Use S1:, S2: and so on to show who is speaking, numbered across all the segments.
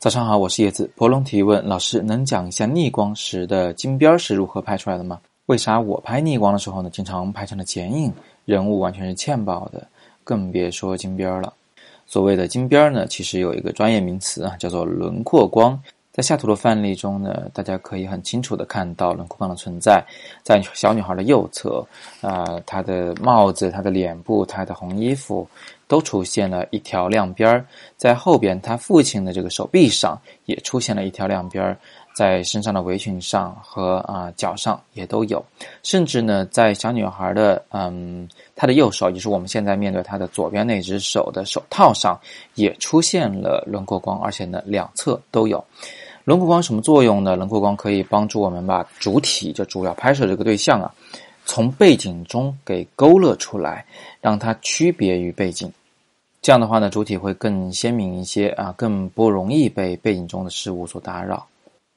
S1: 早上好，我是叶子。博龙提问：老师，能讲一下逆光时的金边是如何拍出来的吗？为啥我拍逆光的时候呢，经常拍成了剪影，人物完全是欠曝的，更别说金边了。所谓的金边呢，其实有一个专业名词啊，叫做轮廓光。在下图的范例中呢，大家可以很清楚的看到轮廓棒的存在。在小女孩的右侧，啊，她的帽子、她的脸部、她的红衣服，都出现了一条亮边儿。在后边，她父亲的这个手臂上也出现了一条亮边儿。在身上的围裙上和啊脚上也都有，甚至呢，在小女孩的嗯她的右手，也就是我们现在面对她的左边那只手的手套上，也出现了轮廓光，而且呢两侧都有。轮廓光什么作用呢？轮廓光可以帮助我们把主体，就主要拍摄这个对象啊，从背景中给勾勒出来，让它区别于背景。这样的话呢，主体会更鲜明一些啊，更不容易被背景中的事物所打扰。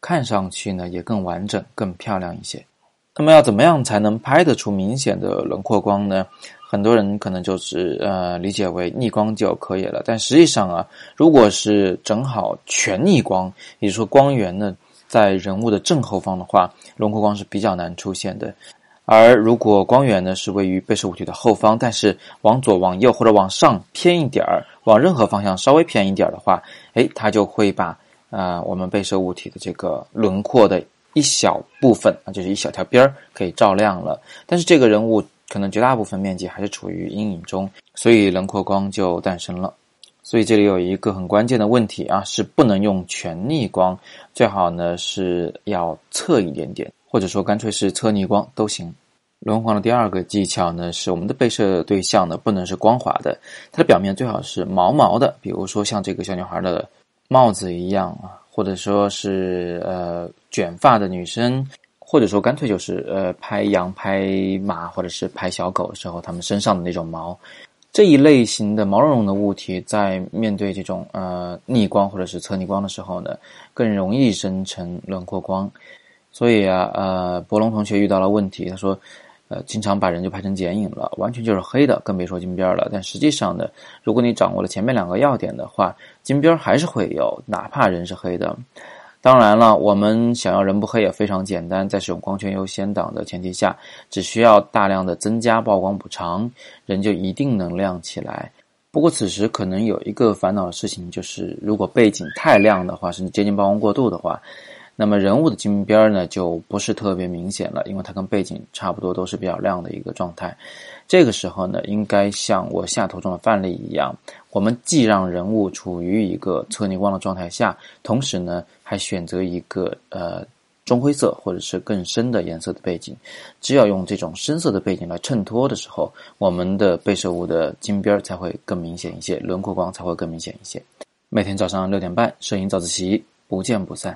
S1: 看上去呢也更完整、更漂亮一些。那么要怎么样才能拍得出明显的轮廓光呢？很多人可能就是呃理解为逆光就可以了。但实际上啊，如果是正好全逆光，也就是说光源呢在人物的正后方的话，轮廓光是比较难出现的。而如果光源呢是位于被摄物体的后方，但是往左、往右或者往上偏一点儿，往任何方向稍微偏一点儿的话，哎，它就会把。啊，我们被摄物体的这个轮廓的一小部分啊，就是一小条边儿，可以照亮了。但是这个人物可能绝大部分面积还是处于阴影中，所以轮廓光就诞生了。所以这里有一个很关键的问题啊，是不能用全逆光，最好呢是要侧一点点，或者说干脆是侧逆光都行。轮廓的第二个技巧呢，是我们的被摄对象呢不能是光滑的，它的表面最好是毛毛的，比如说像这个小女孩的。帽子一样啊，或者说是呃卷发的女生，或者说干脆就是呃拍羊、拍马或者是拍小狗的时候，它们身上的那种毛，这一类型的毛茸茸的物体，在面对这种呃逆光或者是侧逆光的时候呢，更容易生成轮廓光。所以啊，呃，博龙同学遇到了问题，他说。呃，经常把人就拍成剪影了，完全就是黑的，更别说金边了。但实际上呢，如果你掌握了前面两个要点的话，金边还是会有，哪怕人是黑的。当然了，我们想要人不黑也非常简单，在使用光圈优先档的前提下，只需要大量的增加曝光补偿，人就一定能亮起来。不过此时可能有一个烦恼的事情，就是如果背景太亮的话，甚至接近曝光过度的话。那么人物的金边呢，就不是特别明显了，因为它跟背景差不多都是比较亮的一个状态。这个时候呢，应该像我下图中的范例一样，我们既让人物处于一个侧逆光的状态下，同时呢，还选择一个呃中灰色或者是更深的颜色的背景。只要用这种深色的背景来衬托的时候，我们的被摄物的金边才会更明显一些，轮廓光才会更明显一些。每天早上六点半，摄影早自习，不见不散。